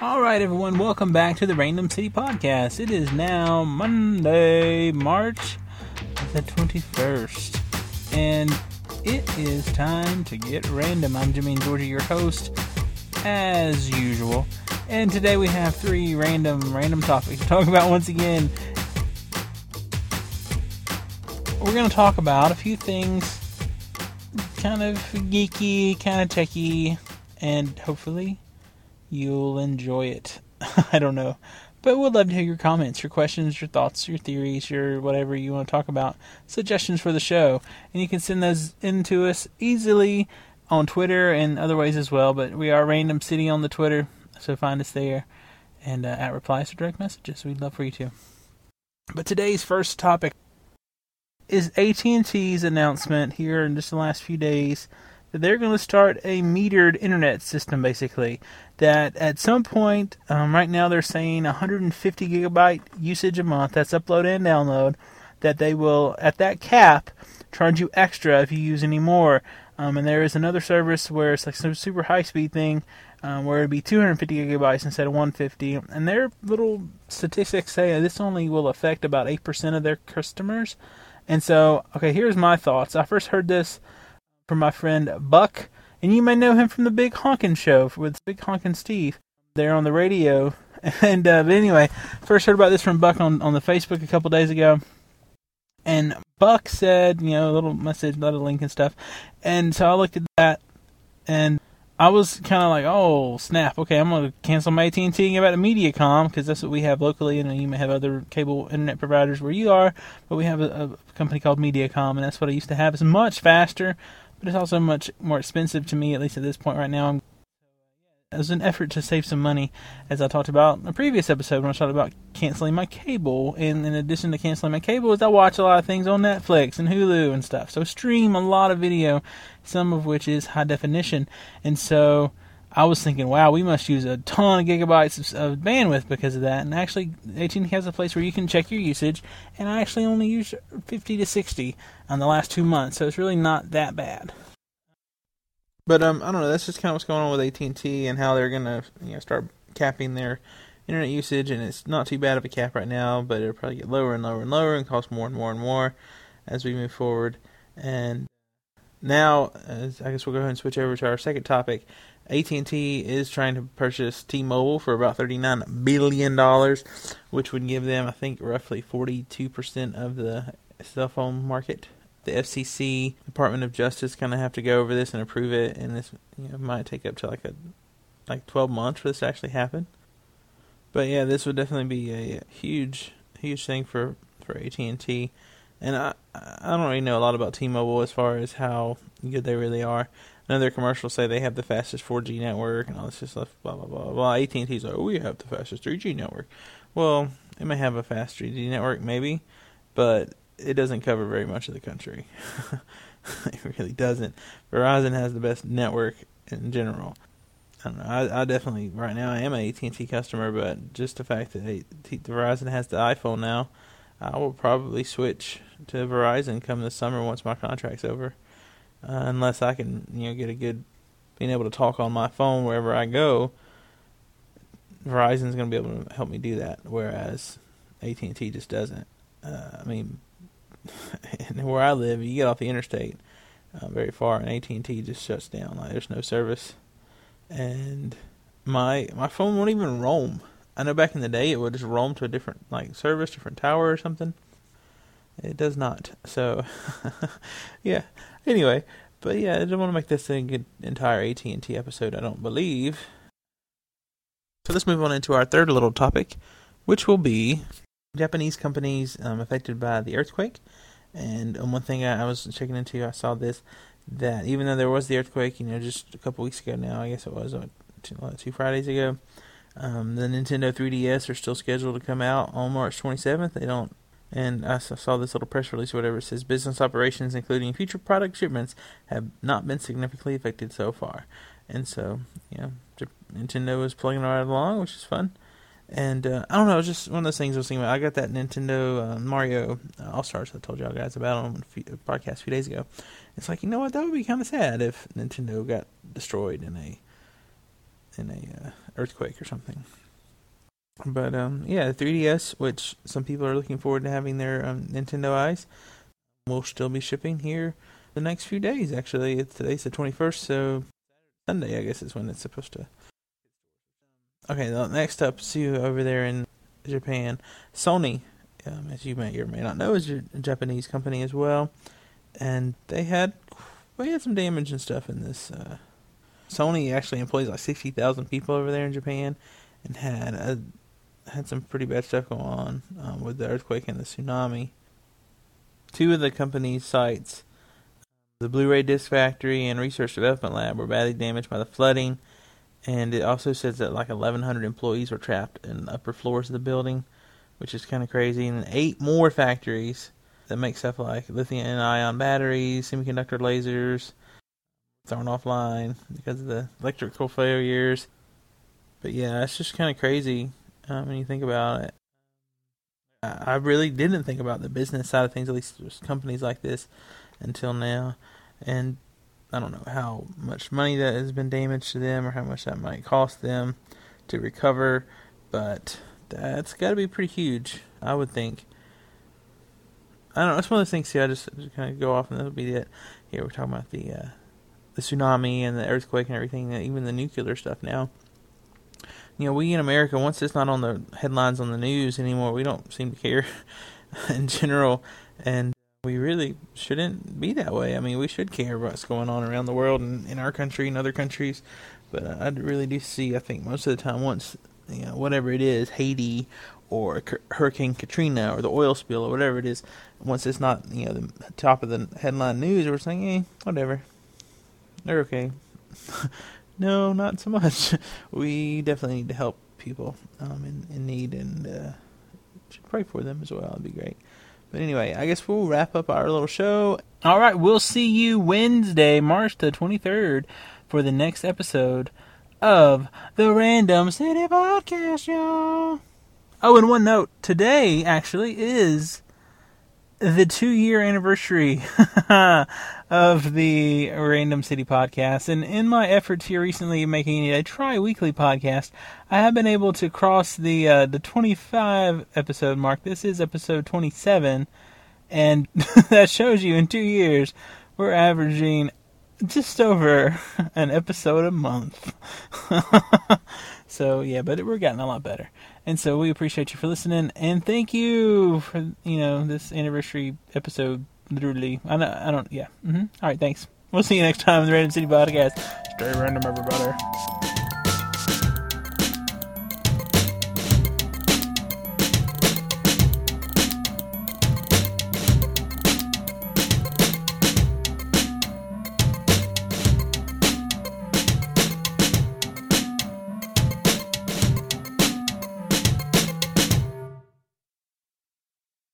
All right, everyone, welcome back to the Random City Podcast. It is now Monday, March the 21st, and it is time to get random. I'm Jimmy and Georgie, your host, as usual. And today we have three random random topics to talk about once again. We're going to talk about a few things kind of geeky, kind of techy, and hopefully you'll enjoy it. I don't know. But we'd love to hear your comments, your questions, your thoughts, your theories, your whatever you want to talk about, suggestions for the show. And you can send those in to us easily on Twitter and other ways as well. But we are Random City on the Twitter, so find us there. And uh, at replies to direct messages, we'd love for you to. But today's first topic is AT&T's announcement here in just the last few days they're going to start a metered internet system, basically. That at some point, um, right now they're saying 150 gigabyte usage a month. That's upload and download. That they will, at that cap, charge you extra if you use any more. Um, and there is another service where it's like some super high speed thing, um, where it'd be 250 gigabytes instead of 150. And their little statistics say this only will affect about 8% of their customers. And so, okay, here's my thoughts. I first heard this from my friend Buck, and you may know him from the Big Honkin' Show with Big Honkin' Steve. There on the radio. And uh, but anyway, first heard about this from Buck on, on the Facebook a couple days ago. And Buck said, you know, a little message, a little link and stuff. And so I looked at that, and I was kind of like, oh snap, okay, I'm gonna cancel my AT&T and get it to MediaCom because that's what we have locally, and you may have other cable internet providers where you are, but we have a, a company called MediaCom, and that's what I used to have. It's much faster, but it's also much more expensive to me, at least at this point right now. I'm, as an effort to save some money, as I talked about in a previous episode when I talked about canceling my cable. And in addition to canceling my cable, is I watch a lot of things on Netflix and Hulu and stuff. So stream a lot of video, some of which is high definition. And so I was thinking, wow, we must use a ton of gigabytes of, bandwidth because of that. And actually, AT&T has a place where you can check your usage, and I actually only used 50 to 60 on the last two months, so it's really not that bad. But um, I don't know. That's just kind of what's going on with AT and T and how they're gonna you know start capping their internet usage, and it's not too bad of a cap right now, but it'll probably get lower and lower and lower and cost more and more and more as we move forward. And now, I guess we'll go ahead and switch over to our second topic. AT&T is trying to purchase T-Mobile for about 39 billion dollars, which would give them, I think, roughly 42 percent of the cell phone market the FCC, Department of Justice, kind of have to go over this and approve it, and this you know, might take up to like a like 12 months for this to actually happen. But yeah, this would definitely be a huge, huge thing for for AT and T. And I I don't really know a lot about T-Mobile as far as how good they really are. Know their commercials say they have the fastest 4G network and all this stuff. Blah blah blah blah. AT and T's like, oh, we have the fastest 3G network. Well, it may have a fast 3G network, maybe, but it doesn't cover very much of the country. it really doesn't. Verizon has the best network in general. I don't know. I, I definitely right now I am an AT and T customer, but just the fact that AT, Verizon has the iPhone now, I will probably switch to Verizon come this summer once my contract's over, uh, unless I can you know get a good being able to talk on my phone wherever I go. Verizon's going to be able to help me do that, whereas AT and T just doesn't. Uh, I mean, where I live, you get off the interstate uh, very far, and AT and T just shuts down. Like there's no service, and my my phone won't even roam. I know back in the day it would just roam to a different like service, different tower or something. It does not. So, yeah. Anyway, but yeah, I don't want to make this an entire AT and T episode. I don't believe. So let's move on into our third little topic, which will be Japanese companies um, affected by the earthquake. And um, one thing I, was checking into, I saw this that even though there was the earthquake, you know, just a couple weeks ago now, I guess it was uh, two, two Fridays ago, um, the Nintendo 3DS are still scheduled to come out on March 27th. They don't, and I saw this little press release or whatever. It says business operations, including future product shipments, have not been significantly affected so far. And so, yeah, Nintendo is plugging right along, which is fun. And uh, I don't know, it was just one of those things I was thinking about. I got that Nintendo uh, Mario uh, All Stars I told y'all guys about on a podcast a few days ago. It's like, you know what, that would be kind of sad if Nintendo got destroyed in a in a uh, earthquake or something. But um, yeah, 3DS, which some people are looking forward to having their um, Nintendo Eyes, will still be shipping here the next few days. Actually, it's today's the 21st, so Sunday I guess is when it's supposed to. Okay, next up, you over there in Japan. Sony, um, as you may or may not know, is a Japanese company as well, and they had we had some damage and stuff in this. Uh, Sony actually employs like sixty thousand people over there in Japan, and had a had some pretty bad stuff going on um, with the earthquake and the tsunami. Two of the company's sites, the Blu-ray disc factory and research development lab, were badly damaged by the flooding, and it also says that like 1,100 employees were trapped in the upper floors of the building, which is kind of crazy. And eight more factories that make stuff like lithium-ion batteries, semiconductor lasers, thrown offline because of the electrical failures. But yeah, it's just kind of crazy um, when you think about it. I really didn't think about the business side of things, at least companies like this, until now. And I don't know how much money that has been damaged to them or how much that might cost them to recover, but that's got to be pretty huge, I would think. I don't know. It's one of those things. See, I just, just kind of go off, and that'll be it. Here we're talking about the uh, the tsunami and the earthquake and everything, even the nuclear stuff now. You know, we in America, once it's not on the headlines on the news anymore, we don't seem to care in general, and we really shouldn't be that way. I mean, we should care about what's going on around the world and in our country and other countries, but I really do see. I think most of the time, once you know, whatever it is, Haiti or Hurricane Katrina or the oil spill or whatever it is, once it's not you know the top of the headline news, we're saying, eh, whatever, they're okay. no, not so much. We definitely need to help people um, in in need and uh, should pray for them as well. It'd be great. But anyway, I guess we'll wrap up our little show. All right, we'll see you Wednesday, March the 23rd, for the next episode of the Random City Podcast, y'all. Oh, and one note today actually is the two year anniversary of the Random City podcast. And in my efforts here recently making a tri weekly podcast, I have been able to cross the uh, the 25 episode mark. This is episode 27, and that shows you in two years we're averaging just over an episode a month. So yeah, but we're getting a lot better. And so we appreciate you for listening, and thank you for you know this anniversary episode. Literally, I don't, I don't yeah. Mm-hmm. All right, thanks. We'll see you next time on the Random City Podcast. Stay random, everybody.